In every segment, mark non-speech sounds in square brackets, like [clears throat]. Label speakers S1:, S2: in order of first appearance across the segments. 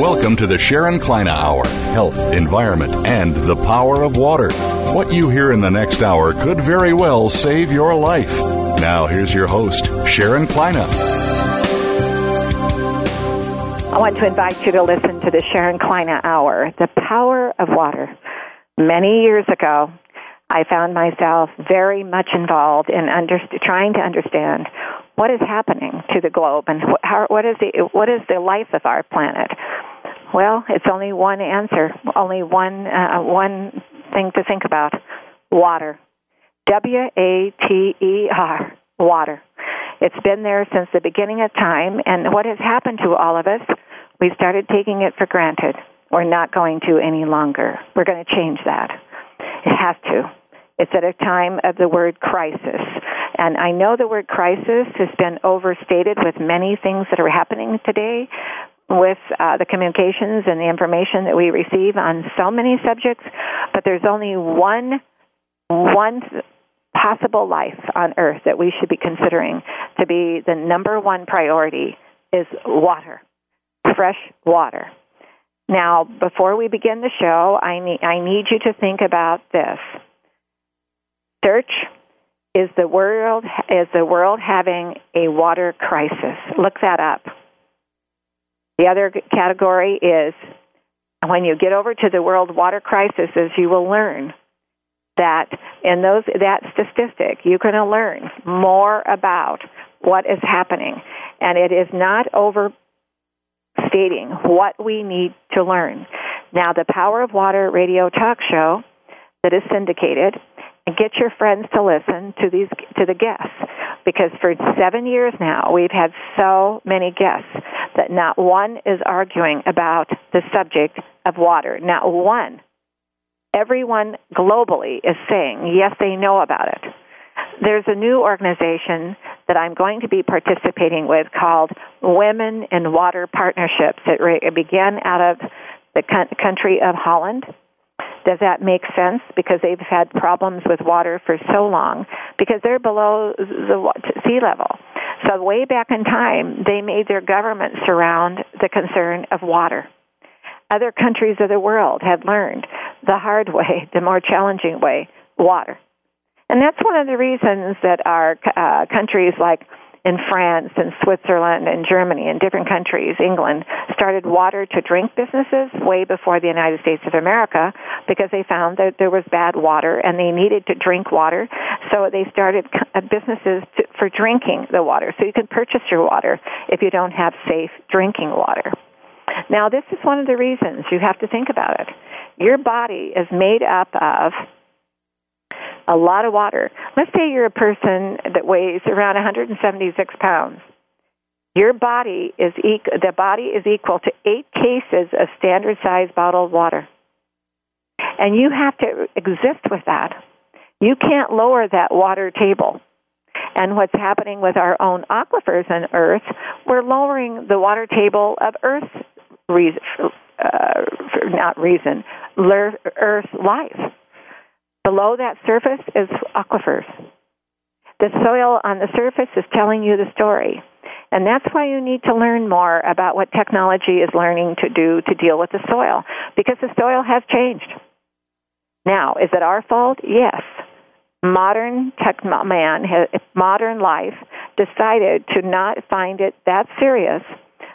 S1: Welcome to the Sharon Kleyne Hour Health, Environment, and the Power of Water. What you hear in the next hour could very well save your life. Now, here's your host, Sharon Kleyne.
S2: I want to invite you to listen to the Sharon Kleyne Hour, The Power of Water. Many years ago, I found myself very much involved in under, trying to understand what is happening to the globe and how, what is the what is the life of our planet. Well, it's only one answer, only one uh, one thing to think about: water. W A T E R, water. It's been there since the beginning of time, and what has happened to all of us? We started taking it for granted. We're not going to any longer. We're going to change that. It has to. It's at a time of the word crisis. And I know the word crisis has been overstated with many things that are happening today with uh, the communications and the information that we receive on so many subjects, but there's only one one possible life on earth that we should be considering to be the number one priority is water, fresh water. Now, before we begin the show, I need, I need you to think about this. Search is the world is the world having a water crisis? Look that up. The other category is when you get over to the world water crisis, you will learn that in those that statistic you're going to learn more about what is happening, and it is not overstating what we need to learn. Now, the Power of Water radio talk show that is syndicated get your friends to listen to these to the guests. Because for 7 years now we've had so many guests that not one is arguing about the subject of water. Not one. Everyone globally is saying yes they know about it. There's a new organization that I'm going to be participating with called Women in Water Partnerships. It began out of the country of Holland does that make sense? Because they've had problems with water for so long because they're below the sea level. So way back in time, they made their government surround the concern of water. Other countries of the world had learned the hard [laughs] way, the more challenging way, water. And that's one of the reasons that our uh, countries like in France and Switzerland and Germany and different countries, England, started water to drink businesses way before the United States of America because they found that there was bad water and they needed to drink water. So they started uh, businesses to, for drinking the water. So you can purchase your water if you don't have safe drinking water. Now, this is one of the reasons you have to think about it. Your body is made up of a lot of water. Let's say you're a person that weighs around 176 pounds. Your body is equal, the body is equal to eight cases of standard size bottled water. And you have to exist with that. You can't lower that water table. And what's happening with our own aquifers and Earth, we're lowering the water table of Earth reason, uh, not reason, Earth life. Below that surface is aquifers. The soil on the surface is telling you the story. And that's why you need to learn more about what technology is learning to do to deal with the soil, because the soil has changed. Now, is it our fault? Yes. Modern tech man, modern life, decided to not find it that serious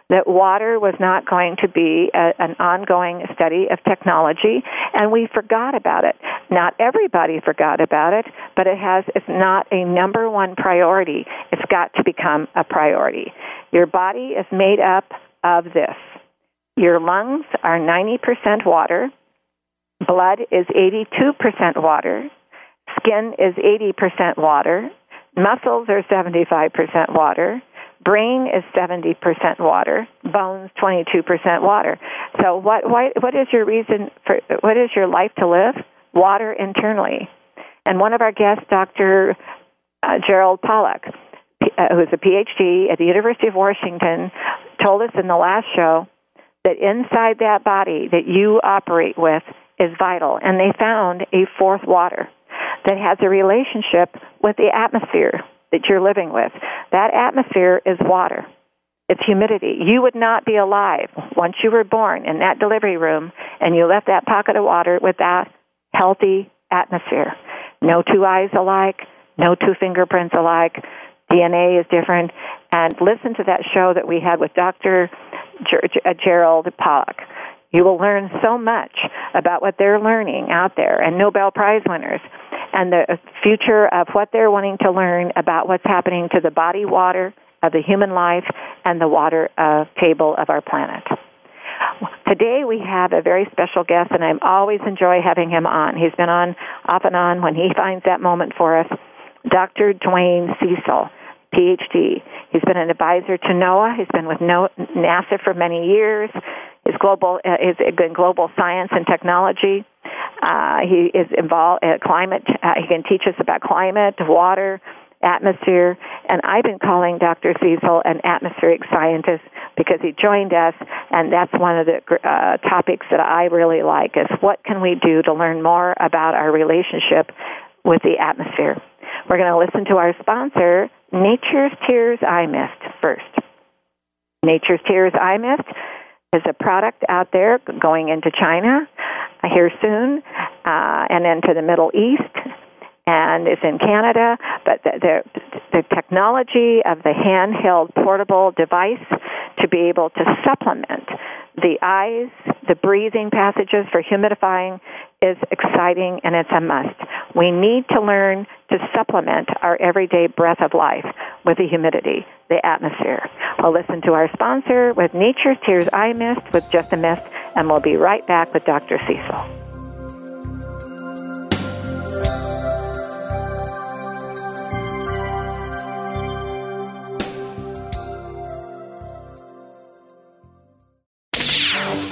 S2: that water was not going to be a, an ongoing study of technology, and we forgot about it. Not everybody forgot about it, but it has it's not a number one priority. It's got to become a priority. Your body is made up of this. Your lungs are 90% water. Blood is 82% water. Skin is 80% water. Muscles are 75% water. Brain is 70% water. Bones 22% water. So what why, what is your reason for what is your life to live? Water internally. And one of our guests, Dr. Uh, Gerald Pollack, uh, who's a PhD at the University of Washington, told us in the last show that inside that body that you operate with is vital. And they found a fourth water that has a relationship with the atmosphere that you're living with. That atmosphere is water. It's humidity. You would not be alive once you were born in that delivery room and you left that pocket of water with that healthy atmosphere. No two eyes alike, no two fingerprints alike. DNA is different. And listen to that show that we had with Dr. Uh, Gerald Pollack. You will learn so much about what they're learning out there and Nobel Prize winners and the future of what they're wanting to learn about what's happening to the body water of the human life and the water uh, table of our planet. Today we have a very special guest, and I always enjoy having him on. He's been on off and on when he finds that moment for us. Dr. DeWayne Cecil, PhD. He's been an advisor to NOAA. He's been with NASA for many years. His global uh, in global science and technology. Uh, he is involved in climate. Uh, he can teach us about climate, water, atmosphere, and I've been calling Dr. Cecil an atmospheric scientist because he joined us, and that's one of the uh, topics that I really like is what can we do to learn more about our relationship with the atmosphere. We're going to listen to our sponsor, Nature's Tears Eye Mist, first. Nature's Tears Eye Mist is a product out there going into China here soon, uh, and then to the Middle East and is in Canada. But the, the, the technology of the handheld portable device to be able to supplement the eyes, the breathing passages for humidifying is exciting and it's a must. We need to learn to supplement our everyday breath of life with the humidity, the atmosphere. We'll listen to our sponsor with Nature's Tears Eye Mist with Just a Mist, and we'll be right back with Dr. Cecil.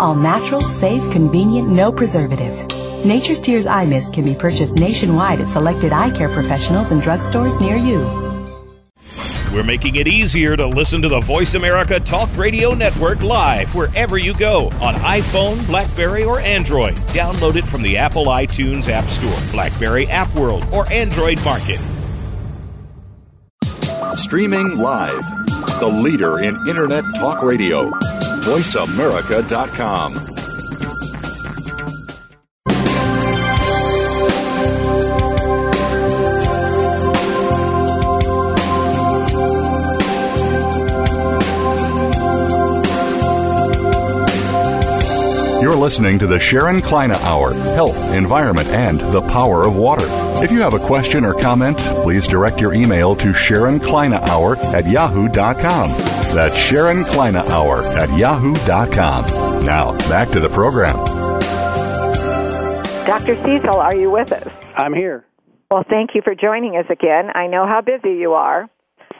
S3: All natural, safe, convenient, no preservatives. Nature's Tears Eye Mist can be purchased nationwide at selected eye care professionals and drugstores near you.
S4: We're making it easier to listen to the Voice America Talk Radio Network live wherever you go on iPhone, Blackberry, or Android. Download it from the Apple iTunes App Store, Blackberry App World, or Android Market.
S1: Streaming live, the leader in Internet Talk Radio VoiceAmerica.com. You're listening to the Sharon Kleyne Hour Health, Environment, and the Power of Water. If you have a question or comment, please direct your email to Sharon Kleyne Hour at yahoo.com. That's Sharon Kleyne Hour at yahoo.com. Now, back to the program.
S2: Dr. Cecil, are you with us?
S5: I'm here.
S2: Well, thank you for joining us again. I know how busy you are,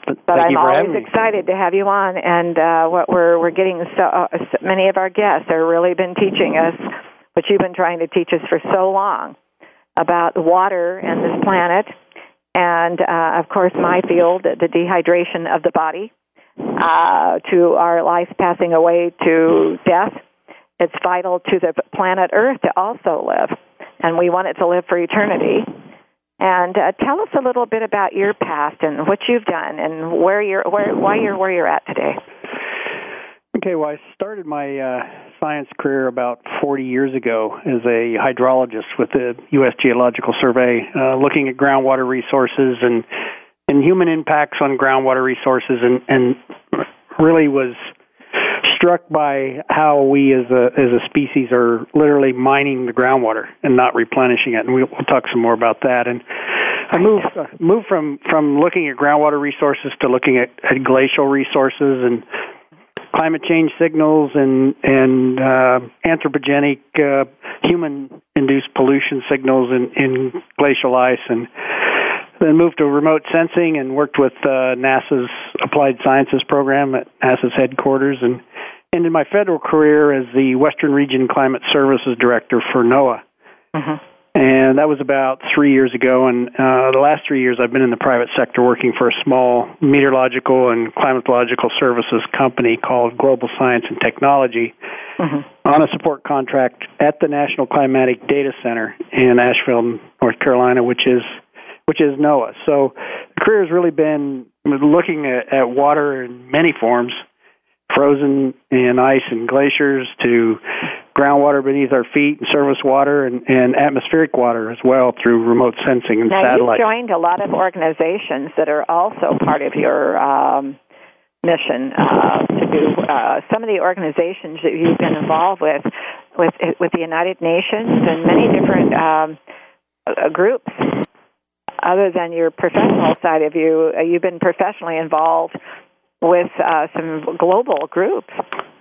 S2: but
S5: thank
S2: I'm always excited to have you on. And uh, what we're we're getting so, uh, so many of our guests are really been teaching us what you've been trying to teach us for so long about water and this planet, and uh, of course my field, the dehydration of the body uh, to our life passing away to death. It's vital to the planet Earth to also live, and we want it to live for eternity. And uh, tell us a little bit about your past and what you've done and where you're, where, why you're where you're at today.
S5: Okay, well, I started my uh, science career about 40 years ago as a hydrologist with the U.S. Geological Survey, uh, looking at groundwater resources and and human impacts on groundwater resources, and and really was struck by how we as a as a species are literally mining the groundwater and not replenishing it, and we'll, we'll talk some more about that. And I moved uh, moved from from looking at groundwater resources to looking at, at glacial resources and climate change signals and and uh, anthropogenic uh, human induced pollution signals in, in glacial ice and then moved to remote sensing and worked with uh, NASA's Applied Sciences program at NASA's headquarters and ended my federal career as the Western Region Climate Services Director for NOAA. Mm-hmm and that was about three years ago. And uh, the last three years, I've been in the private sector working for a small meteorological and climatological services company called Global Science and Technology mm-hmm. on a support contract at the National Climatic Data Center in Asheville, North Carolina, which is which is NOAA. So the career has really been looking at, at water in many forms, frozen in ice and glaciers to groundwater beneath our feet and surface water and, and atmospheric water as well through remote sensing and
S2: now,
S5: satellite.
S2: You've joined a lot of organizations that are also part of your um, mission uh, to do uh, some of the organizations that you've been involved with, with with the United Nations and many different um, uh, groups. Other than your professional side of you, uh, you've been professionally involved with uh, some global groups.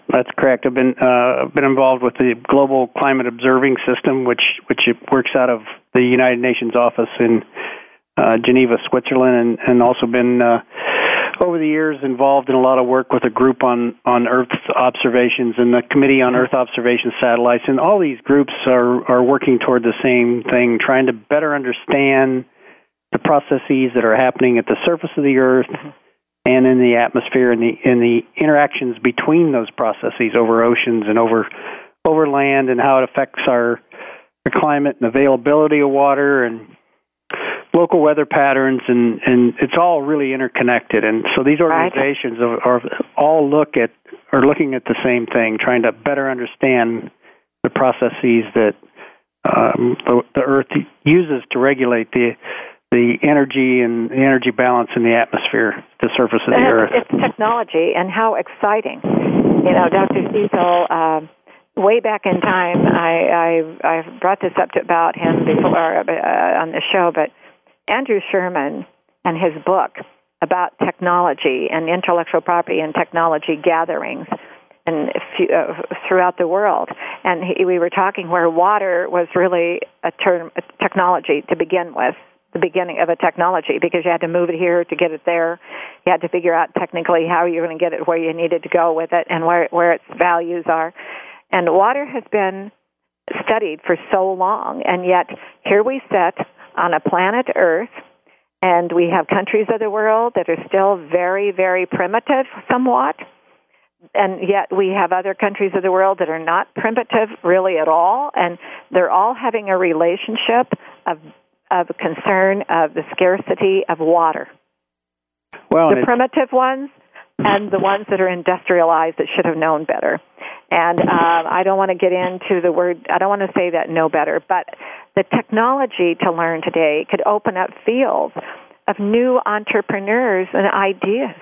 S5: That's correct. I've been uh, been involved with the Global Climate Observing System, which which works out of the United Nations office in uh, Geneva, Switzerland, and, and also been uh, over the years involved in a lot of work with a group on on Earth observations and the Committee on Earth Observation Satellites. And all these groups are are working toward the same thing, trying to better understand the processes that are happening at the surface of the Earth. And in the atmosphere and the in the interactions between those processes over oceans and over over land and how it affects our, our climate and availability of water and local weather patterns and and it's all really interconnected and so these organizations right. are, are all look at are looking at the same thing trying to better understand the processes that um, the, the earth uses to regulate the the energy and the energy balance in the atmosphere, the surface of the Earth.
S2: It's technology, and how exciting! You know, Dr. Cecil. Uh, way back in time, I, I I brought this up to, about him before uh, on the show, but Andrew Sherman and his book about technology and intellectual property and technology gatherings and uh, throughout the world. And he, we were talking where water was really a term, a technology to begin with, the beginning of a technology because you had to move it here to get it there. You had to figure out technically how you're going to get it where you needed to go with it and where where its values are. And water has been studied for so long, and yet here we sit on a planet Earth, and we have countries of the world that are still very, very primitive, somewhat. And yet we have other countries of the world that are not primitive really at all, and they're all having a relationship of of concern of the scarcity of water.
S5: Well,
S2: the primitive ones and the ones that are industrialized that should have known better. And uh, I don't want to get into the word, I don't want to say that know better, but the technology to learn today could open up fields of new entrepreneurs and ideas.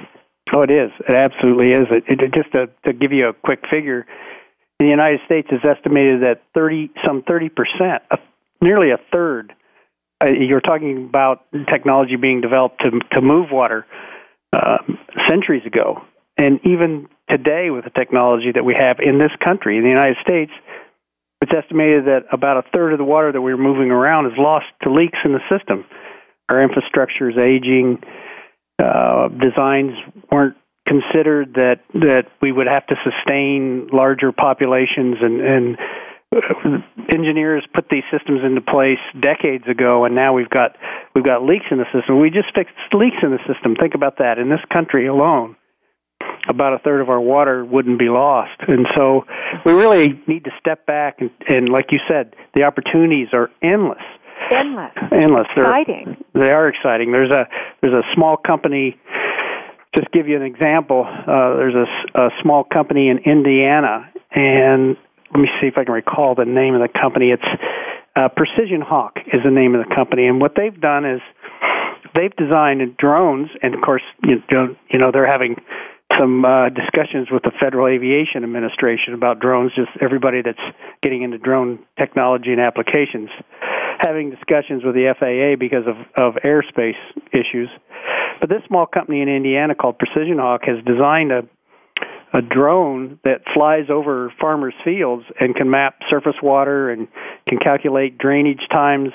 S5: Oh, it is. It absolutely is. It, it, just to, to give you a quick figure, in the United States, it's estimated that 30, some 30 percent, nearly a third uh, you're talking about technology being developed to to move water uh, centuries ago, and even today with the technology that we have in this country, in the United States, it's estimated that about a third of the water that we're moving around is lost to leaks in the system. Our infrastructure is aging. Uh, designs weren't considered that that we would have to sustain larger populations and and [laughs] engineers put these systems into place decades ago, and now we've got we've got leaks in the system. We just fixed leaks in the system. Think about that. In this country alone, about a third of our water wouldn't be lost, and so we really need to step back and, and like you said, the opportunities are endless.
S2: Endless.
S5: Endless. They're, exciting. they are exciting. There's a there's a small company just give you an example. Uh, there's a, a small company in Indiana, and let me see if I can recall the name of the company. It's uh, Precision Hawk is the name of the company, and what they've done is they've designed drones, and of course, you know, you know they're having some uh, discussions with the Federal Aviation Administration about drones. Just everybody that's getting into drone technology and applications, having discussions with the FAA because of of airspace issues. But this small company in Indiana called Precision Hawk has designed a a drone that flies over farmers' fields and can map surface water and can calculate drainage times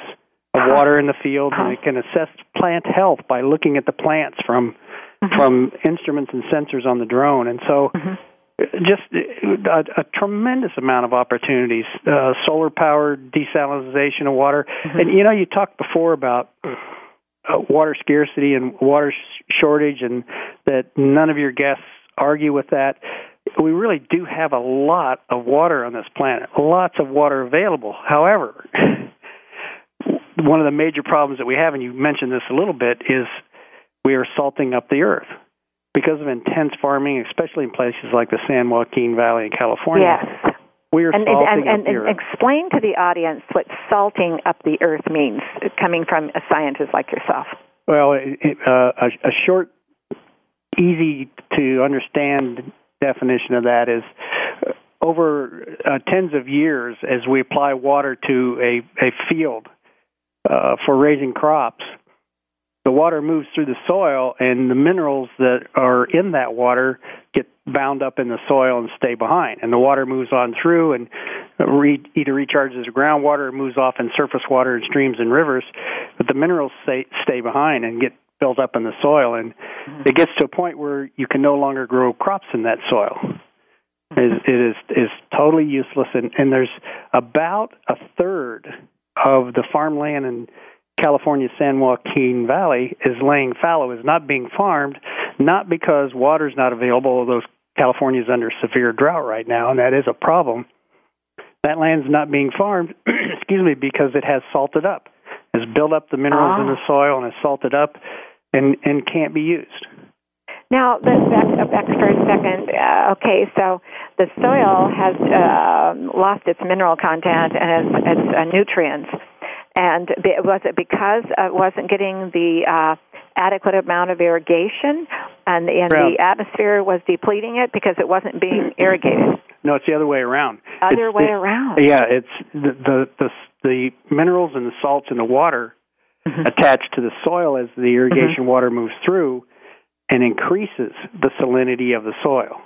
S5: of water in the field, and it can assess plant health by looking at the plants from mm-hmm. from instruments and sensors on the drone. And so, mm-hmm. just a, a, tremendous amount of opportunities. Uh, solar powered desalination of water, mm-hmm. and you know, you talked before about. Uh, water scarcity and water sh- shortage, and that none of your guests argue with that. We really do have a lot of water on this planet, lots of water available. However, one of the major problems that we have, and you mentioned this a little bit, is we are salting up the earth because of intense farming, especially in places like the San Joaquin Valley in California.
S2: Yes.
S5: We are
S2: and,
S5: salting
S2: and, and,
S5: and
S2: explain to the audience what salting up the earth means, coming from a scientist like yourself.
S5: Well, it, uh, a, a short easy to understand definition of that is uh, over uh, tens of years as we apply water to a, a field uh, for raising crops, the water moves through the soil and the minerals that are in that water get bound up in the soil and stay behind. And the water moves on through and re- either recharges the groundwater or moves off in surface water and streams and rivers, but the minerals stay, stay behind and get built up in the soil, and mm-hmm. it gets to a point where you can no longer grow crops in that soil. It, it is is totally useless, and, and there's about a third of the farmland in California San Joaquin Valley is laying fallow, is not being farmed, not because water's not available, although California is under severe drought right now, and that is a problem. That land's not being farmed, [clears throat] excuse me, because it has salted up, has built up the minerals in the ah. soil and has salted up, and and can't be used.
S2: Now, let's back, back for a second. Uh, okay, so the soil has uh, lost its mineral content and its, its uh, nutrients. And was it because it wasn't getting the uh, adequate amount of irrigation, and, and the atmosphere was depleting it because it wasn't being irrigated?
S5: No, it's the other way around.
S2: Other
S5: it's,
S2: way around.
S5: Yeah, it's the, the the the minerals and the salts in the water mm-hmm. attached to the soil as the irrigation mm-hmm. water moves through and increases the salinity of the soil.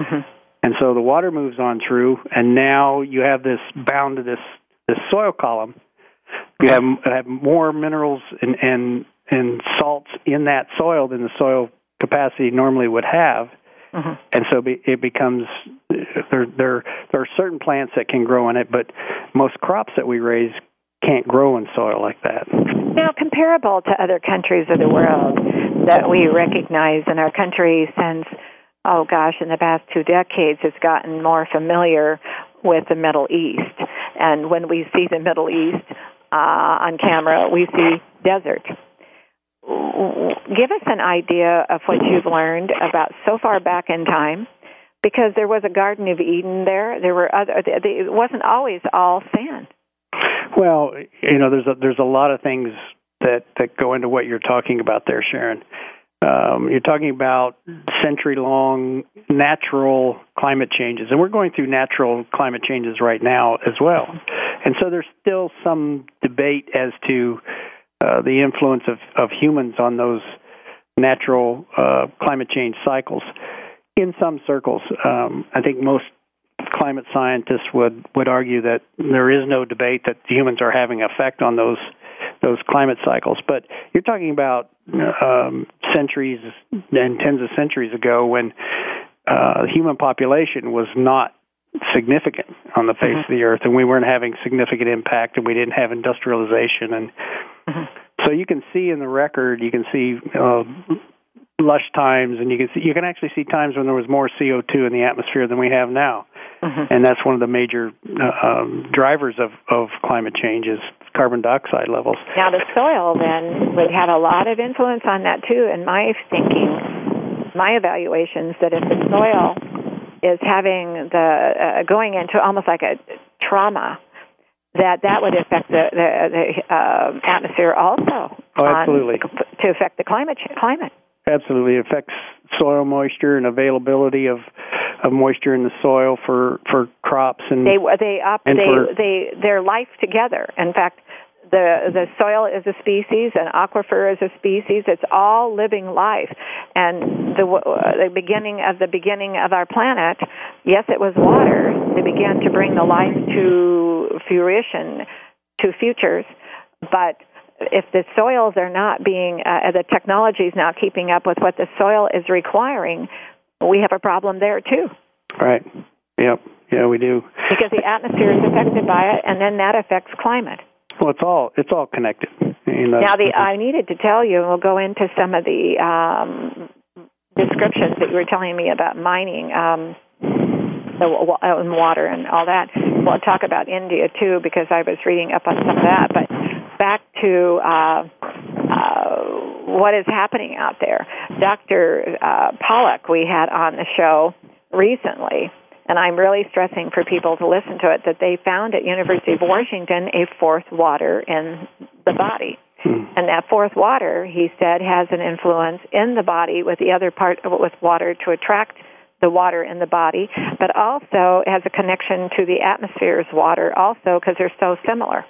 S5: Mm-hmm. And so the water moves on through, and now you have this bound to this this soil column. You have have more minerals and and and salts in that soil than the soil capacity normally would have. Mm-hmm. And so it becomes there. There there are certain plants that can grow in it, but most crops that we raise can't grow in soil like that.
S2: Now, comparable to other countries of the world that we recognize, in our country since, oh gosh, in the past two decades, has gotten more familiar with the Middle East. And when we see the Middle East uh, on camera, we see desert. Give us an idea of what you've learned about so far back in time because there was a Garden of Eden there. There were other. It wasn't always all sand.
S5: Well, you know, there's a, there's a lot of things that that go into what you're talking about there, Sharon. Um, you're talking about century long natural climate changes, and we're going through natural climate changes right now as well. And so there's still some debate as to uh, the influence of, of humans on those natural uh, climate change cycles. In some circles, um, I think most climate scientists would would argue that there is no debate that humans are having effect on those those climate cycles. But you're talking about um, centuries and tens of centuries ago when uh, human population was not significant on the face mm-hmm. of the earth, and we weren't having significant impact, and we didn't have industrialization, and mm-hmm. so you can see in the record, you can see uh, lush times, and you can see, you can actually see times when there was more CO2 in the atmosphere than we have now. Mm-hmm. And that's one of the major uh, um, drivers of, of climate change is carbon dioxide levels.
S2: Now, the soil then would have a lot of influence on that too, in my thinking, my evaluations that if the soil is having the uh, going into almost like a trauma, that that would affect the the, the uh, atmosphere also.
S5: Oh, absolutely.
S2: On, to affect the climate climate.
S5: Absolutely, it affects soil moisture and availability of of moisture in the soil for for crops and
S2: they they up they
S5: for,
S2: they their life together. In fact, the the soil is a species, an aquifer is a species. It's all living life, and the the beginning of the beginning of our planet, yes, it was water. They began to bring the life to fruition, to futures, but if the soils are not being, uh, the technology is not keeping up with what the soil is requiring, we have a problem there too.
S5: Right. Yep. Yeah, we do.
S2: Because the atmosphere is affected by it, and then that affects climate.
S5: Well, it's all it's all connected. You know,
S2: now, the I needed to tell you, and we'll go into some of the um, descriptions that you were telling me about mining. Um, the water and all that. We'll talk about India too because I was reading up on some of that. But back to uh, uh, what is happening out there. Dr. Uh, Pollack, we had on the show recently, and I'm really stressing for people to listen to it that they found at University of Washington a fourth water in the body.
S5: Hmm.
S2: And that fourth water, he said, has an influence in the body with the other part of it with water to attract the water in the body, but also has a connection to the atmosphere's water also because they're so similar.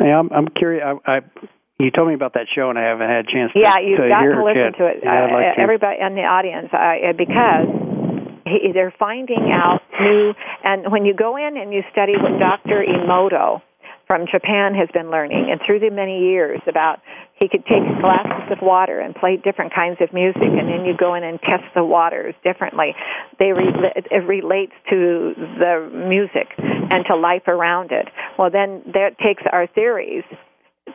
S5: Yeah, I'm, I'm curious. I, I you told me about that show, and I haven't had a chance. To,
S2: yeah, you've
S5: to
S2: got to listen
S5: yet.
S2: to it.
S5: Yeah, I'd like
S2: uh,
S5: to.
S2: Everybody in the audience, uh, because he, they're finding out new. And when you go in and you study what Dr. Emoto from Japan has been learning, and through the many years about he could take glasses of water and play different kinds of music, and then you go in and test the waters differently. They re- it relates to the music and to life around it. Well, then that takes our theories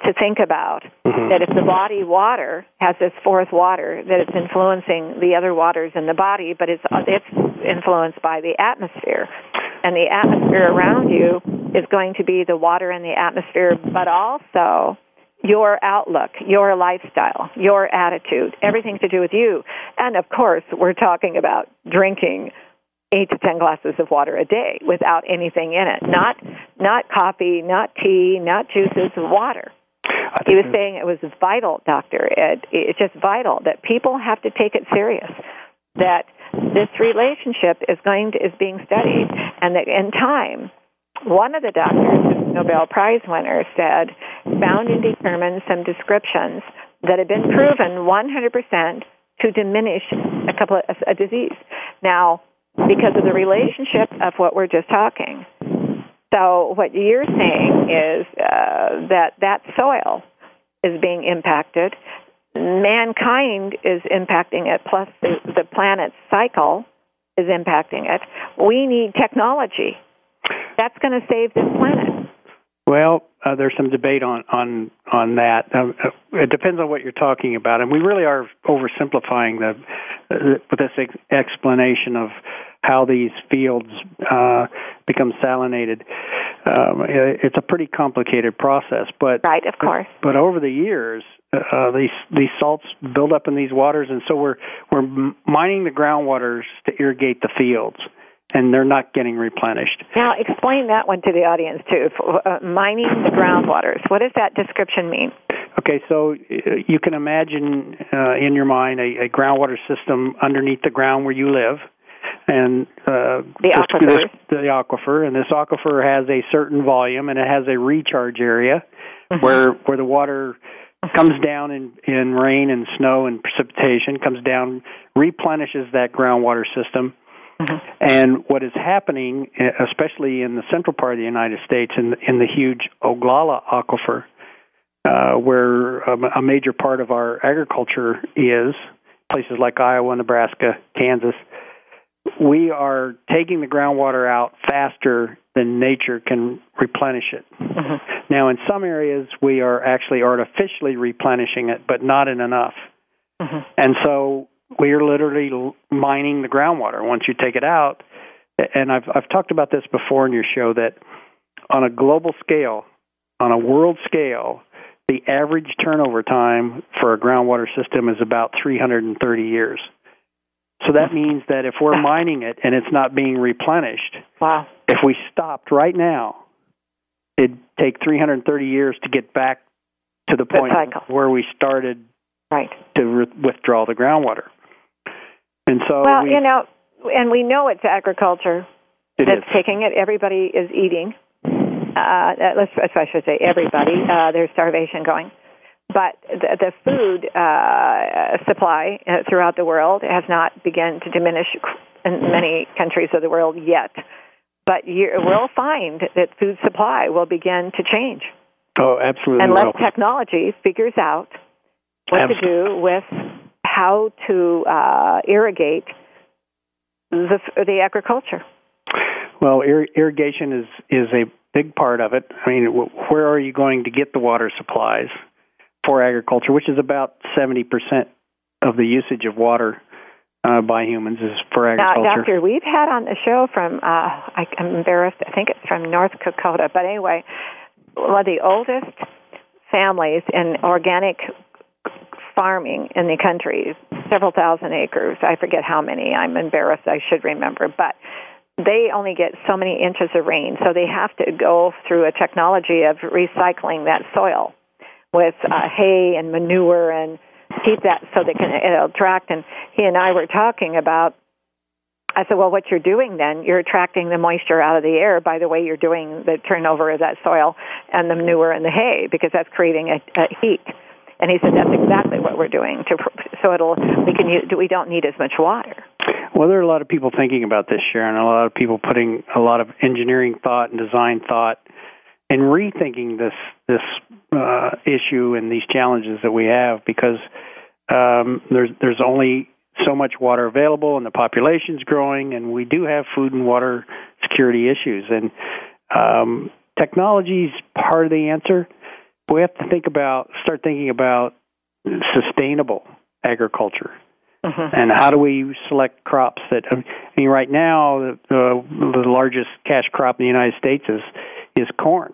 S2: to think about
S5: Mm-hmm.
S2: that if the body water has this fourth water that it's influencing the other waters in the body but it's it's influenced by the atmosphere and the atmosphere around you is going to be the water in the atmosphere but also your outlook, your lifestyle, your attitude, everything to do with you. And of course, we're talking about drinking eight to ten glasses of water a day without anything in it. Not not coffee, not tea, not juices, water. He was saying it was vital, doctor. It, it's just vital that people have to take it serious. That this relationship is going to is being studied, and that in time, one of the doctors, Nobel Prize winner, said found and determined some descriptions that have been proven 100% to diminish a couple of a disease. Now, because of the relationship of what we're just talking. So what you're saying is uh, that that soil is being impacted. Mankind is impacting it, plus the, the planet's cycle is impacting it. We need technology. That's going to save this planet.
S5: Well, uh, there's some debate on on on that. Um, it depends on what you're talking about, and we really are oversimplifying the with this ex- explanation of how these fields uh, become salinated. Um, it's a pretty complicated process, but
S2: Right, of course.
S5: but over the years, uh, these these salts build up in these waters, and so we're we're mining the groundwaters to irrigate the fields, and they're not getting replenished.
S2: Now, explain that one to the audience too. Uh, mining the groundwaters. What does that description mean?
S5: Okay, so uh, you can imagine uh, in your mind a, a groundwater system underneath the ground where you live, and uh,
S2: The
S5: this,
S2: aquifers.
S5: this- the aquifer, and this aquifer has a certain volume, and it has a recharge area
S2: Mm-hmm.
S5: where where the water comes down in in rain and snow and precipitation, comes down, replenishes that groundwater system.
S2: Mm-hmm.
S5: And what is happening, especially in the central part of the United States, in the, in the huge Ogallala aquifer, uh, where um, a major part of our agriculture is, places like Iowa, Nebraska, Kansas, we are taking the groundwater out faster than nature can replenish it. Mm-hmm. Now, in some areas, we are actually artificially replenishing it, but not in enough. Mm-hmm. And so we are literally mining the groundwater. Once you take it out, and I've I've talked about this before in your show that on a global scale, on a world scale, the average turnover time for a groundwater system is about 330 years. So that means that if we're mining it and it's not being replenished,
S2: wow.
S5: if we stopped right now, it'd take 330 years to get back to the point where we started
S2: right.
S5: to re- withdraw the groundwater. And so,
S2: well,
S5: we,
S2: you know, and we know it's agriculture
S5: it
S2: that's
S5: is.
S2: taking it. Everybody is eating. Uh, let's, I should say everybody. Uh, there's starvation going. But the, the food uh, supply uh, throughout the world has not begun to diminish in many countries of the world yet. But you, we'll find that food supply will begin to change.
S5: Oh, absolutely.
S2: Unless
S5: will.
S2: technology figures out what to do with how to uh, irrigate the, the agriculture.
S5: Well, ir- irrigation is is a big part of it. I mean, where are you going to get the water supplies for agriculture, which is about seventy percent of the usage of water uh, by humans is for agriculture.
S2: Now, Doctor, we've had on the show from uh, I, I'm embarrassed. I think it's from North Dakota, but anyway, one of the oldest families in organic farming in the country, several thousand acres. I forget how many. I'm embarrassed. I should remember, but they only get so many inches of rain, so they have to go through a technology of recycling that soil with uh, hay and manure and keep that so they can it'll attract. And he and I were talking about. I said, well, what you're doing then, you're attracting the moisture out of the air by the way you're doing the turnover of that soil and the manure and the hay, because that's creating a, a heat. And he said that's exactly what we're doing. To so it'll we can use, we don't need as much water.
S5: Well, there are a lot of people thinking about this, Sharon. A lot of people putting a lot of engineering thought and design thought and rethinking this this uh, issue and these challenges that we have because um, there's there's only so much water available and the population's growing and we do have food and water security issues and um, technology is part of the answer. But we have to think about start thinking about sustainable agriculture.
S2: Mm-hmm.
S5: And how do we select crops that? I mean, right now the, the the largest cash crop in the United States is is corn,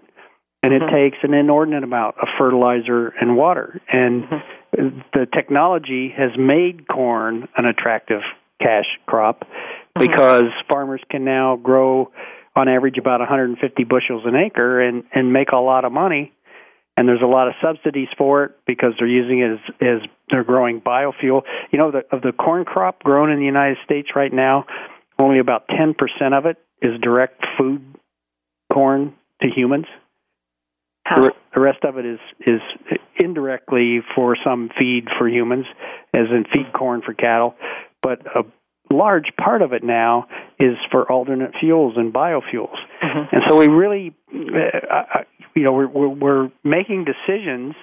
S5: and
S2: Mhm.
S5: it takes an inordinate amount of fertilizer and water. And
S2: Mm-hmm.
S5: the technology has made corn an attractive cash crop
S2: Mm-hmm.
S5: because farmers can now grow on average about 150 bushels an acre and and make a lot of money and there's a lot of subsidies for it because they're using it as, as they're growing biofuel. You know, the, of the corn crop grown in the United States right now, only about 10% of it is direct food corn to humans. The, the rest of it is is indirectly for some feed for humans, as in feed corn for cattle, but a large part of it now is for alternate fuels and biofuels.
S2: Mm-hmm.
S5: And so we really, uh, uh, you know, we're, we're making decisions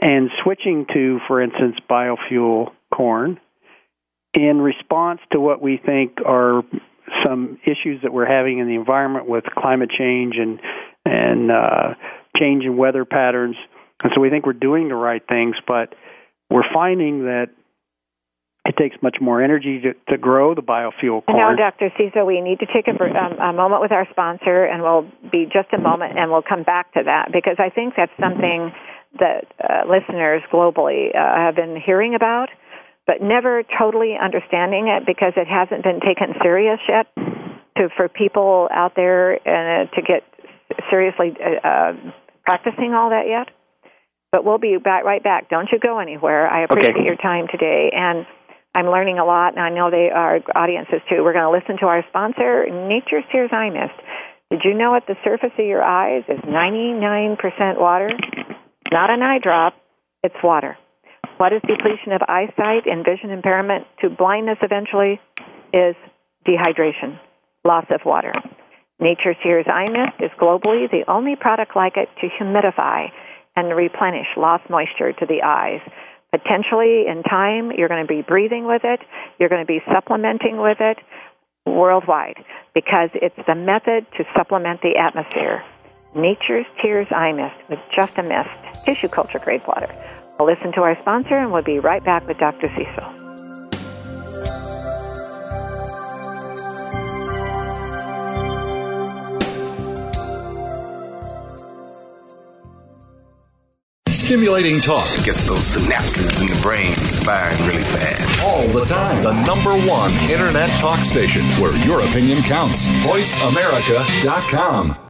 S5: and switching to, for instance, biofuel corn in response to what we think are some issues that we're having in the environment with climate change and and uh, change in weather patterns. And so we think we're doing the right things, but we're finding that it takes much more energy to, to grow the biofuel corn.
S2: Now, Dr. Cecil, we need to take a, um, a moment with our sponsor, and we'll be just a moment, and we'll come back to that because I think that's something that uh, listeners globally uh, have been hearing about, but never totally understanding it because it hasn't been taken serious yet. To for people out there uh, to get seriously uh, uh, practicing all that yet. But we'll be back right back. Don't you go anywhere. I appreciate
S5: Okay.
S2: your time today and. I'm learning a lot, and I know they are audiences too. We're going to listen to our sponsor, Nature's Tears Eye Mist. Did you know at the surface of your eyes is 99% water? Not an eye drop, it's water. What is depletion of eyesight and vision impairment? To blindness eventually is dehydration, loss of water. Nature's Tears Eye Mist is globally the only product like it to humidify and replenish lost moisture to the eyes. Potentially in time you're going to be breathing with it you're going to be supplementing with it worldwide because it's the method to supplement the atmosphere. Nature's tears eye mist with just a mist tissue culture grade water we'll listen to our sponsor and we'll be right back with dr cecil
S1: Stimulating talk.
S6: Gets those synapses in the brain firing really fast.
S1: All the time. The number one internet talk station where your opinion counts. VoiceAmerica.com.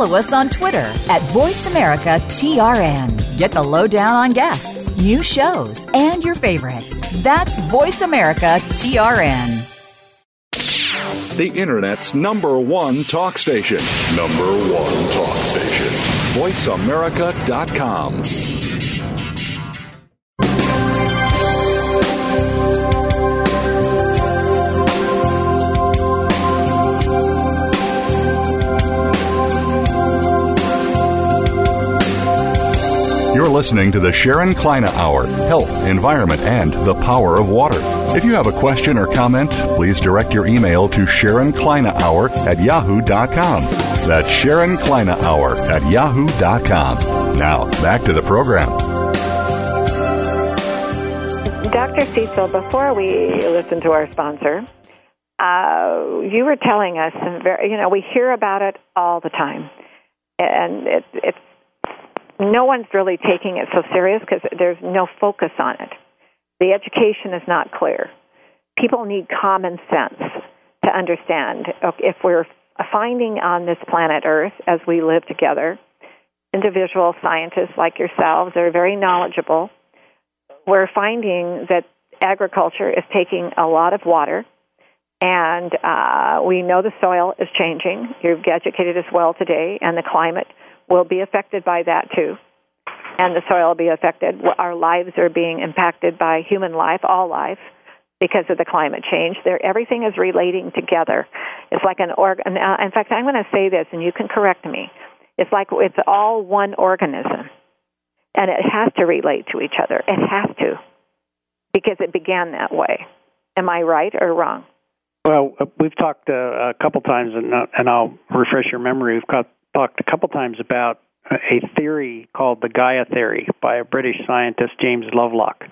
S7: Follow us on Twitter at VoiceAmericaTRN. Get the lowdown on guests, new shows, and your favorites. That's VoiceAmericaTRN.
S1: The Internet's number one talk station. Number one talk station. VoiceAmerica.com. listening to the Sharon Kleyne Hour Health, Environment, and the Power of Water. If you have a question or comment, please direct your email to Sharon Kleyne Hour at yahoo.com. That's Sharon Kleyne Hour at yahoo.com. Now, back to the program.
S2: Dr. Cecil, before we listen to our sponsor, uh, you were telling us, very, you know, we hear about it all the time. And it, it's no one's really taking it so serious because there's no focus on it. The education is not clear. People need common sense to understand if we're finding on this planet Earth as we live together, individual scientists like yourselves are very knowledgeable. We're finding that agriculture is taking a lot of water, and uh, we know the soil is changing. You've educated us well today, and the climate will be affected by that too. And the soil will be affected. Our lives are being impacted by human life, all life, because of the climate change. Everything is relating together. It's like an org. In fact, I'm going to say this, and you can correct me. It's like it's all one organism, and it has to relate to each other. It has to, because it began that way. Am I right or wrong?
S5: Well, uh, we've talked uh, a couple times, and, uh, and I'll refresh your memory. We've got talked a couple times about a theory called the Gaia theory by a British scientist, James Lovelock.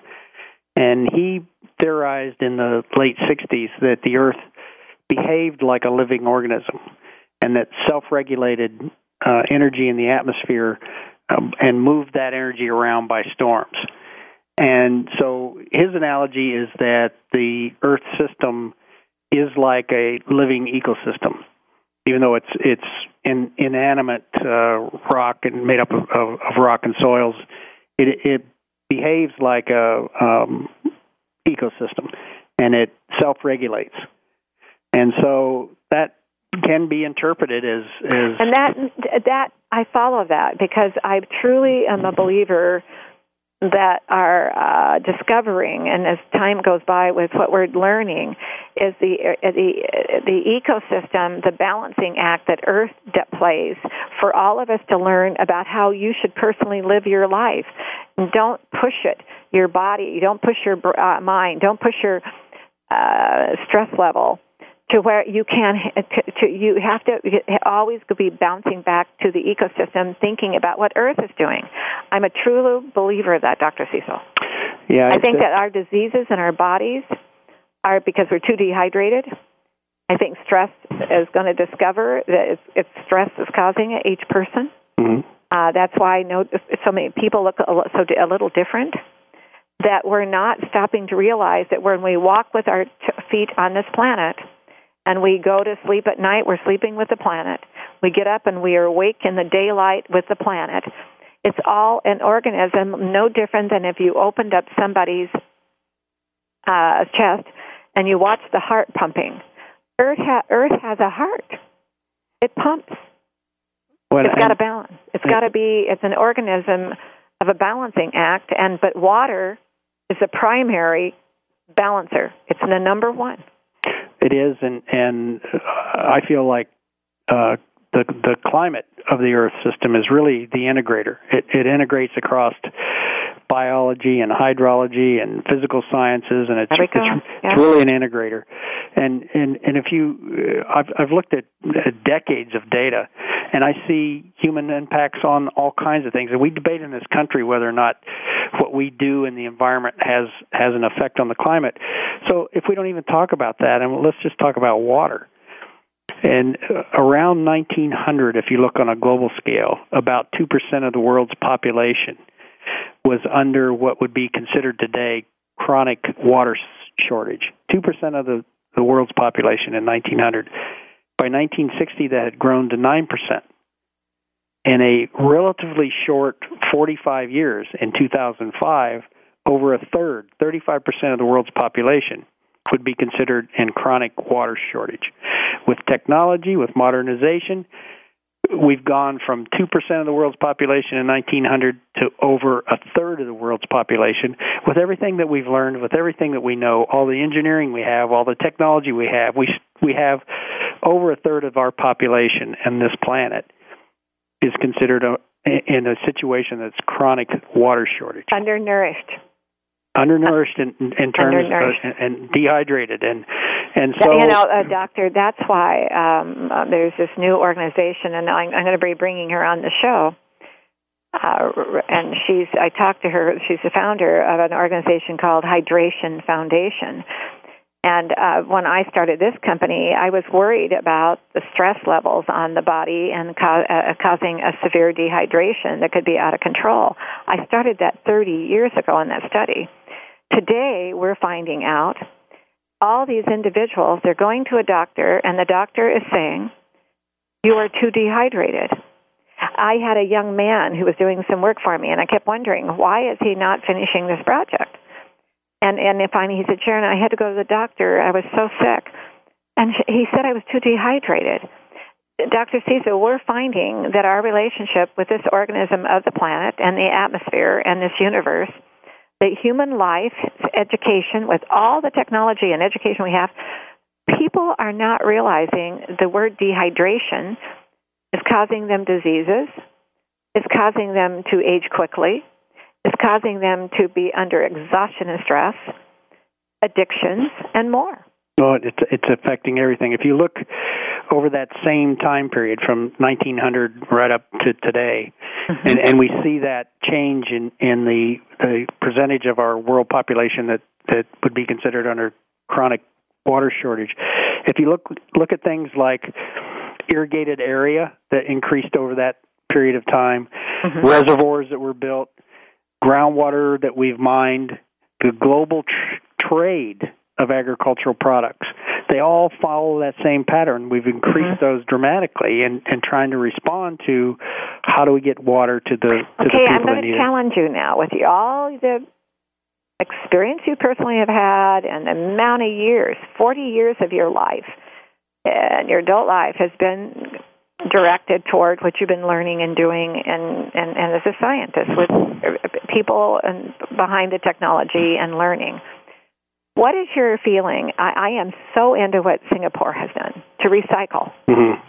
S5: And he theorized in the late 60s that the Earth behaved like a living organism and that self regulated uh, energy in the atmosphere um, and moved that energy around by storms. And so his analogy is that the Earth system is like a living ecosystem even though it's it's in, inanimate uh, rock and made up of, of, of rock and soils, it, it behaves like a um, ecosystem, and it self-regulates, and so that can be interpreted as, as
S2: and that that I follow that because I truly am a believer that are uh, discovering, and as time goes by with what we're learning, is the uh, the uh, the ecosystem, the balancing act that Earth plays for all of us to learn about how you should personally live your life. Don't push it, your body. Don't push your uh, mind. Don't push your uh, stress level to where you can to, to you have to always be bouncing back to the ecosystem thinking about what earth is doing. I'm a true believer of that dr cecil.
S5: Yeah
S2: i think that our diseases and our bodies are because we're too dehydrated i think stress is going to discover that it's, it's stress is causing it each person.
S5: Mm-hmm.
S2: uh, that's why no, so many people look a, so a little different that we're not stopping to realize that when we walk with our t- feet on this planet and we go to sleep at night, we're sleeping with the planet. We get up and we are awake in the daylight with the planet. It's all an organism, no different than if you opened up somebody's uh, chest and you watch the heart pumping. Earth, ha- Earth has a heart. It pumps.
S5: Well,
S2: it's got a balance. It's got to be. It's an organism of a balancing act, and but water is the primary balancer. It's the number one.
S5: It is, and and I feel like uh, the the climate of the Earth system is really the integrator. It, it integrates across biology and hydrology and physical sciences, and it's it's,
S2: yeah.
S5: it's really an integrator. And and and if you, uh, I've I've looked at uh, decades of data, and I see human impacts on all kinds of things. And we debate in this country whether or not what we do in the environment has has an effect on the climate. So if we don't even talk about that, and let's just talk about water. And uh, around 1900, if you look on a global scale, about 2% of the world's population was under what would be considered today chronic water shortage. 2% of the, the world's population in 1900. By 1960, that had grown to 9%. In a relatively short 45 years, in 2005, over a third, 35% of the world's population, would be considered in chronic water shortage. With technology, with modernization, we've gone from 2% of the world's population in 1900 to over a third of the world's population. With everything that we've learned, with everything that we know, all the engineering we have, all the technology we have, we we have over a third of our population and this planet is considered a, in a situation that's chronic water shortage.
S2: Undernourished
S5: undernourished in, in terms
S2: undernourished.
S5: Of, and dehydrated and and so
S2: you know uh, doctor that's why um, uh, there's this new organization and I'm, I'm going to be bringing her on the show uh, and she's I talked to her she's the founder of an organization called Hydration Foundation and uh, when I started this company, I was worried about the stress levels on the body and co- uh, causing a severe dehydration that could be out of control. I started that 30 years ago in that study. Today, we're finding out all these individuals, they're going to a doctor, and the doctor is saying, You are too dehydrated. I had a young man who was doing some work for me, and I kept wondering, why is he not finishing this project? And and finally he said, Sharon, I had to go to the doctor. I was so sick, and he said I was too dehydrated. Dr. Cecil, we're finding that our relationship with this organism of the planet and the atmosphere and this universe, that human life, education, with all the technology and education we have, people are not realizing the word dehydration is causing them diseases, is causing them to age quickly, is causing them to be under exhaustion and stress, addictions, and more.
S5: Well, it's it's affecting everything. If you look over that same time period from 1900 right up to today, mm-hmm. and and we see that change in in the the percentage of our world population that that would be considered under chronic water shortage. If you look look at things like irrigated area that increased over that period of time, mm-hmm. reservoirs that were built, groundwater that we've mined, the global tr- trade of agricultural products. They all follow that same pattern. We've increased mm-hmm. those dramatically and and trying to respond to how do we get water to the to
S2: okay,
S5: the people
S2: I'm going
S5: to
S2: challenge you now with you, all the experience you personally have had and the amount of years, 40 years of your life and your adult life has been directed toward what you've been learning and doing and, and, and as a scientist with people and behind the technology and learning. What is your feeling? I, I am so into what Singapore has done to recycle.
S5: Mm-hmm.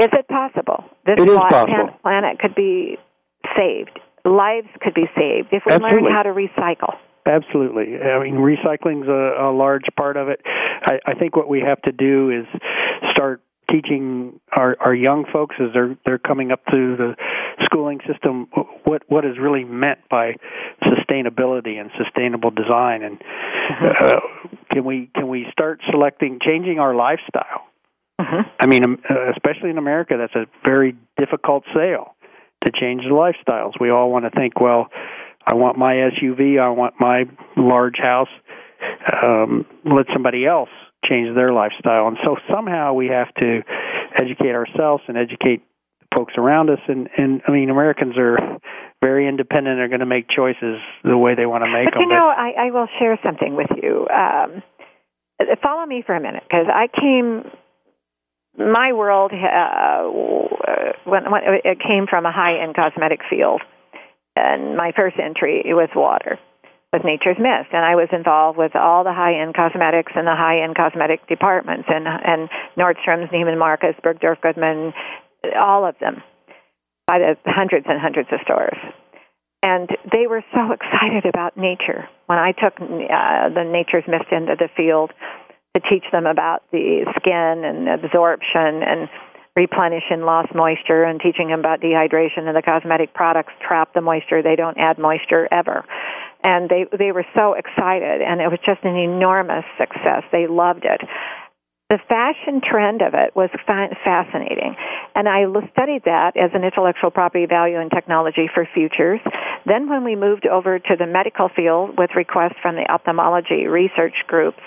S2: Is it possible? This
S5: it is possible.
S2: planet could be saved. Lives could be saved if we
S5: Absolutely.
S2: learn how to recycle.
S5: Absolutely. I mean, recycling's a, a large part of it. I, I think what we have to do is start teaching our our young folks as they're they're coming up through the schooling system what what is really meant by sustainability and sustainable design and mm-hmm. uh, can we can we start selecting changing our lifestyle
S2: mm-hmm.
S5: i mean um, uh, especially in america that's a very difficult sale to change the lifestyles we all want to think well i want my suv i want my large house um let somebody else change their lifestyle. And so somehow we have to educate ourselves and educate folks around us. And, and I mean, Americans are very independent. They're going to make choices the way they want to make
S2: but
S5: them.
S2: You know, I, I will share something with you. Um, follow me for a minute because I came. My world uh, when, when it came from a high-end cosmetic field, and my first entry was water with Nature's Mist, and I was involved with all the high-end cosmetics and the high-end cosmetic departments, and and Nordstrom's, Neiman Marcus, Bergdorf Goodman, all of them, by the hundreds and hundreds of stores. and they were so excited about nature. When I took uh, the Nature's Mist into the field to teach them about the skin and absorption and replenishing lost moisture and teaching them about dehydration and the cosmetic products trap the moisture they don't add moisture ever and they they were so excited and it was just an enormous success they loved it the fashion trend of it was fascinating. And I studied that as an intellectual property value and technology for futures. Then, when we moved over to the medical field with requests from the ophthalmology research groups,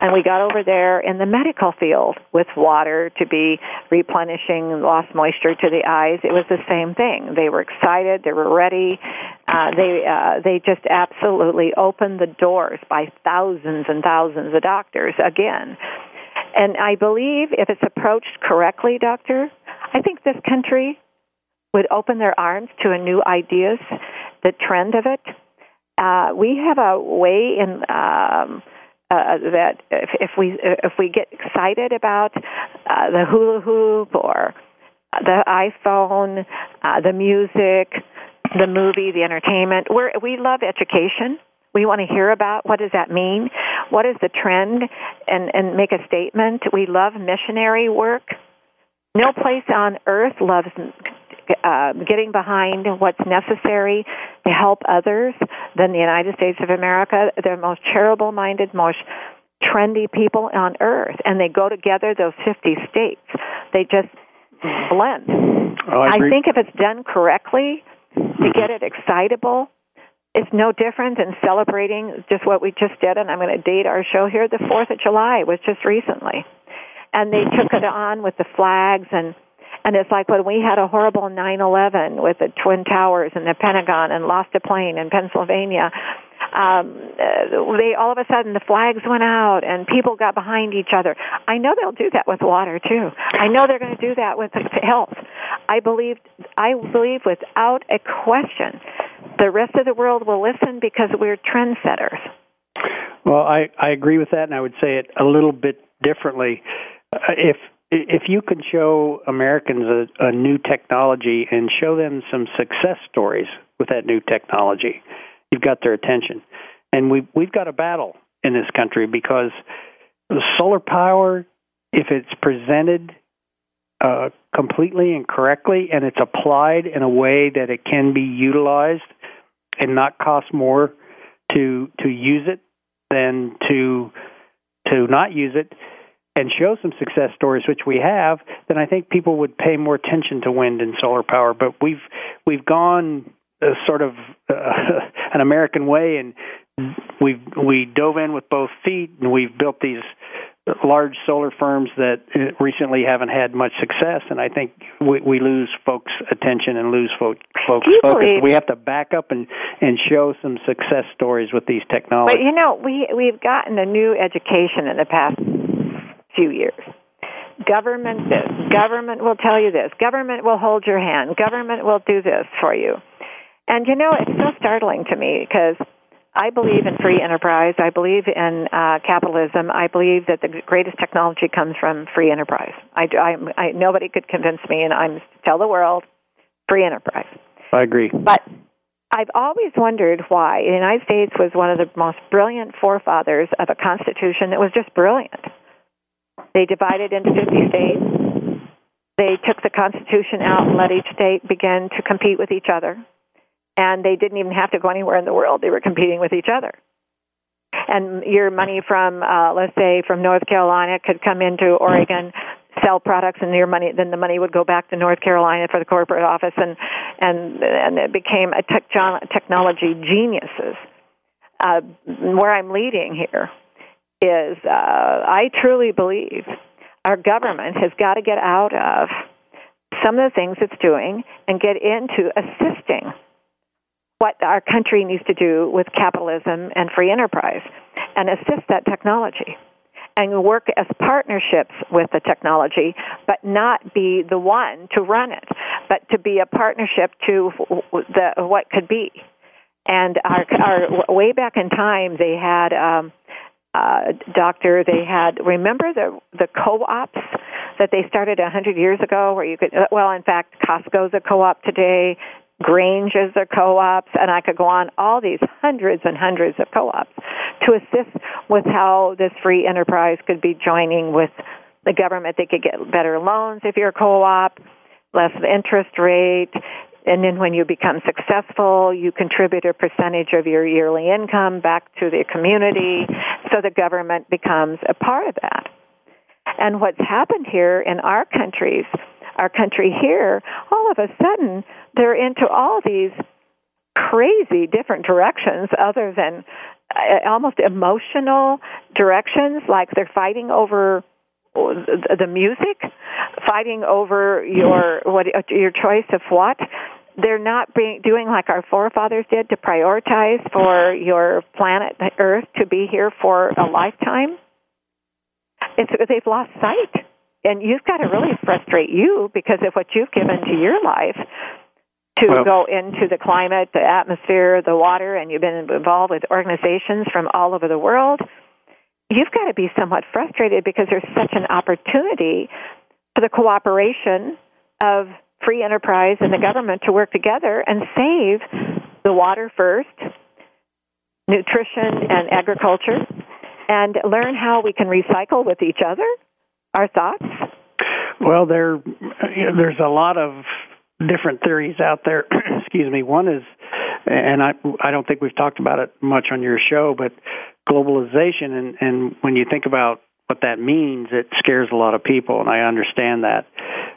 S2: and we got over there in the medical field with water to be replenishing lost moisture to the eyes. It was the same thing. They were excited. They were ready. Uh, they uh, they just absolutely opened the doors by thousands and thousands of doctors again. And I believe if it's approached correctly, Doctor, I think this country would open their arms to a new ideas, the trend of it. Uh, we have a way in um, uh, that if, if we if we get excited about uh, the hula hoop or the iPhone, uh, the music, the movie, the entertainment, we're, we love education. We want to hear about what does that mean? What is the trend? And, and make a statement. We love missionary work. No place on earth loves uh, getting behind what's necessary to help others than the United States of America. They're the most charitable minded, most trendy people on earth, and they go together. Those fifty states, they just blend.
S5: Oh, I,
S2: I think if it's done correctly, to mm-hmm. get it excitable, it's no different than celebrating just what we just did, and I'm going to date our show here. The Fourth of July was just recently, and they took it [laughs] on with the flags and and it's like when we had a horrible 9/11 with the twin towers and the Pentagon and lost a plane in Pennsylvania. Um, uh, they all of a sudden the flags went out and people got behind each other. I know they'll do that with water too. I know they're going to do that with health. I believe I believe without a question the rest of the world will listen because we're trendsetters.
S5: Well, I, I agree with that, and I would say it a little bit differently. Uh, if if you can show Americans a, a new technology and show them some success stories with that new technology, you've got their attention. And we we've got a battle in this country because the solar power, if it's presented uh, completely and correctly, and it's applied in a way that it can be utilized and not cost more to to use it than to to not use it and show some success stories which we have then I think people would pay more attention to wind and solar power but we've we've gone a sort of uh, [laughs] an American way and we've we dove in with both feet and we've built these large solar firms that uh, recently haven't had much success, and I think we, we lose folks' attention and lose folks' focus.
S2: Believe,
S5: we have to back up and and show some success stories with these technologies.
S2: But you know, we we've gotten a new education in the past few years. Government this, government will tell you this, government will hold your hand, government will do this for you. And you know, it's so startling to me because I believe in free enterprise. I believe in uh, capitalism. I believe that the greatest technology comes from free enterprise. I, I, I, nobody could convince me, and I'm tell the world free enterprise.
S5: I agree.
S2: But I've always wondered why the United States was one of the most brilliant forefathers of a constitution that was just brilliant. They divided into 50 states. They took the Constitution out and let each state begin to compete with each other and they didn't even have to go anywhere in the world. They were competing with each other. And your money from, uh, let's say, from North Carolina could come into Oregon, sell products, and your money, then the money would go back to North Carolina for the corporate office, and and and it became a tech, technology geniuses. Uh, where I'm leading here is, uh, I truly believe our government has got to get out of some of the things it's doing and get into assisting what our country needs to do with capitalism and free enterprise and assist that technology and work as partnerships with the technology, but not be the one to run it, but to be a partnership to the what could be. And our, our way back in time, they had um, uh, doctor. They had remember the the co-ops that they started a hundred years ago, where you could. Well, in fact, Costco's a co-op today. Granges are co-ops, and I could go on all these hundreds and hundreds of co-ops to assist with how this free enterprise could be joining with the government. They could get better loans if you're a co-op, less interest rate, and then when you become successful, you contribute a percentage of your yearly income back to the community, so the government becomes a part of that. And what's happened here in our countries, our country here, all of a sudden they're into all these crazy different directions other than uh, almost emotional directions like they're fighting over the music fighting over your what your choice of what they're not being, doing like our forefathers did to prioritize for your planet earth to be here for a lifetime it's they've lost sight and you've got to really frustrate you because of what you've given to your life to well, go into the climate, the atmosphere, the water, and you've been involved with organizations from all over the world. You've got to be somewhat frustrated because there's such an opportunity for the cooperation of free enterprise and the government to work together and save the water first, nutrition and agriculture, and learn how we can recycle with each other our thoughts?
S5: Well, there there's a lot of different theories out there. [clears throat] Excuse me. One is, and I I don't think we've talked about it much on your show, but globalization and and when you think about what that means, it scares a lot of people, and I understand that,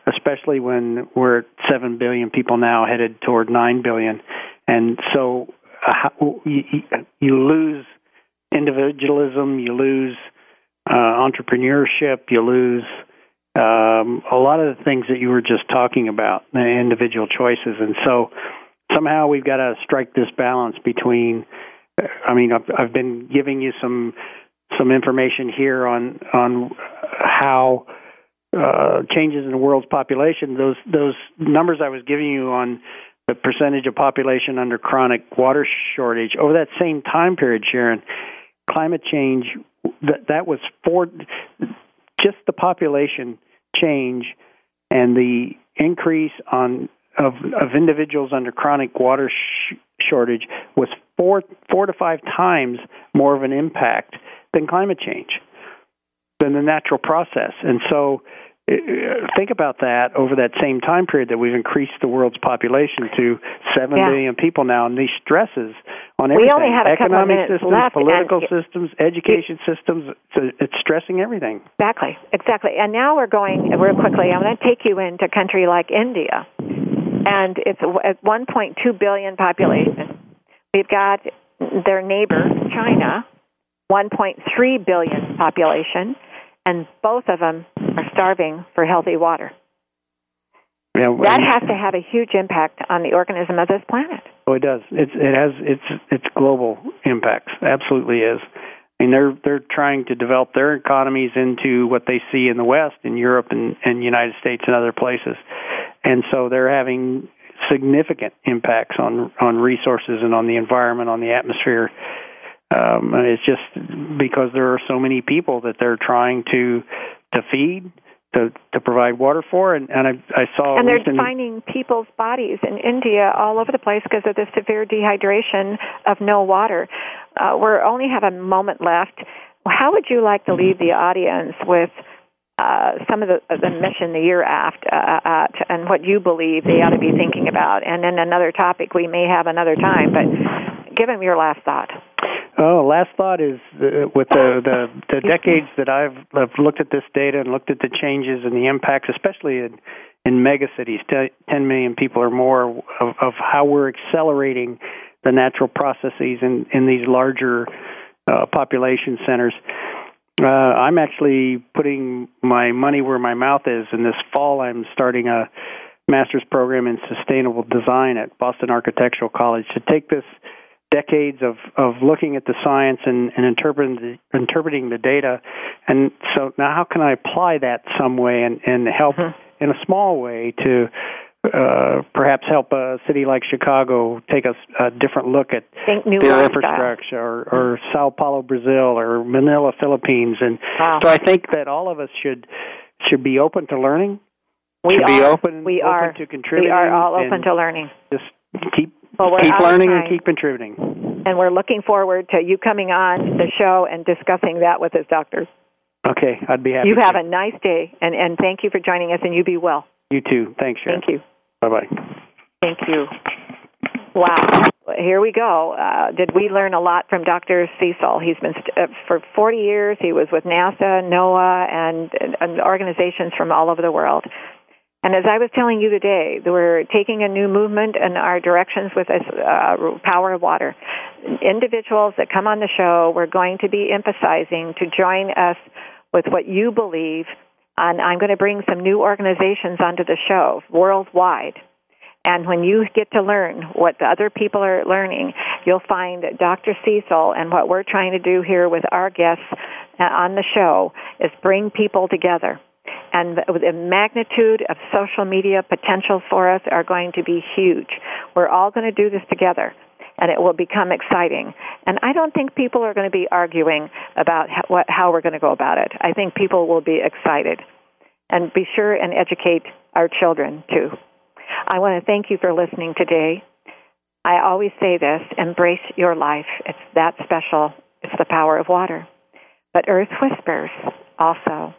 S5: especially when we're at seven billion people now, headed toward nine billion, and so uh, you, you lose individualism, you lose uh, entrepreneurship, you lose um, a lot of the things that you were just talking about, the individual choices, and so somehow we've got to strike this balance between. Uh, I mean, I've, I've been giving you some some information here on on how uh, changes in the world's population. Those those numbers I was giving you on the percentage of population under chronic water shortage over that same time period, Sharon, climate change that that was for just the population change and the increase on of of individuals under chronic water sh- shortage was four four to five times more of an impact than climate change than the natural process and so uh, think about that over that same time period that we've increased the world's population to seven yeah. billion people now, and these stresses on everything.
S2: We only have a
S5: economic
S2: couple
S5: systems, political systems, education systems. So it's stressing everything.
S2: Exactly, exactly. And now we're going real quickly. I'm going to take you into a country like India, and it's at 1.2 billion population. We've got their neighbor China, 1.3 billion population, and both of them are starving for healthy water.
S5: Yeah, well,
S2: that has to have a huge impact on the organism of this planet.
S5: Oh, it does. It's it has it's it's global impacts. Absolutely is. I mean, they're they're trying to develop their economies into what they see in the West, in Europe, and and United States and other places, and so they're having significant impacts on on resources and on the environment, on the atmosphere. Um, and it's just because there are so many people that they're trying to to feed, to to provide water for, and and I, I saw
S2: and they're finding people's bodies in India all over the place because of the severe dehydration of no water. Uh, we only have a moment left. How would you like to leave the audience with? Uh, some of the, the mission the year after, uh, at, and what you believe they ought to be thinking about. And then another topic we may have another time, but give them your last thought.
S5: Oh, last thought is uh, with the, the the decades that I've I've looked at this data and looked at the changes and the impacts, especially in in megacities, 10 million people or more, of, of how we're accelerating the natural processes in in these larger uh, population centers. Uh, I'm actually putting my money where my mouth is. And this fall, I'm starting a master's program in sustainable design at Boston Architectural College to take this decades of, of looking at the science and, and interpreting the, interpreting the data, and so now how can I apply that some way and, and help mm-hmm. in a small way to uh, perhaps help a city like Chicago take a, a different look at their infrastructure, or, or Sao Paulo, Brazil, or Manila, Philippines, and
S2: wow.
S5: so I think that all of us should should be open to learning.
S2: We
S5: should
S2: are.
S5: be open.
S2: We
S5: open
S2: are
S5: to contributing.
S2: We are all open to learning.
S5: Just Keep
S2: Well,
S5: keep learning and keep contributing.
S2: And we're looking forward to you coming on the show and discussing that with us, doctors.
S5: Okay, I'd be happy.
S2: You have
S5: to.
S2: a nice day, and, and thank you for joining us, and you be well.
S5: You too. Thanks, Sharon.
S2: Thank you.
S5: Bye bye.
S2: Thank you. Wow. Here we go. Uh, did we learn a lot from Dr. Cecil? He's been st- uh, for 40 years. He was with NASA, NOAA, and, and organizations from all over the world. And as I was telling you today, we're taking a new movement in our directions with this uh, power of water. Individuals that come on the show, we're going to be emphasizing to join us with what you believe. And I'm going to bring some new organizations onto the show worldwide. And when you get to learn what the other people are learning, you'll find that Dr. Cecil and what we're trying to do here with our guests uh, on the show is bring people together. And the, magnitude of social media potential for us are going to be huge. We're all going to do this together, and it will become exciting. And I don't think people are going to be arguing about how we're going to go about it. I think people will be excited. And be sure and educate our children, too. I want to thank you for listening today. I always say this embrace your life. It's that special. It's the power of water. But Earth whispers also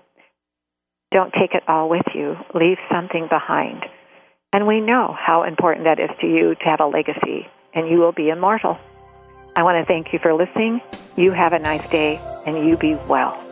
S2: don't take it all with you, leave something behind. And we know how important that is to you to have a legacy, and you will be immortal. I want to thank you for listening. You have a nice day, and you be well.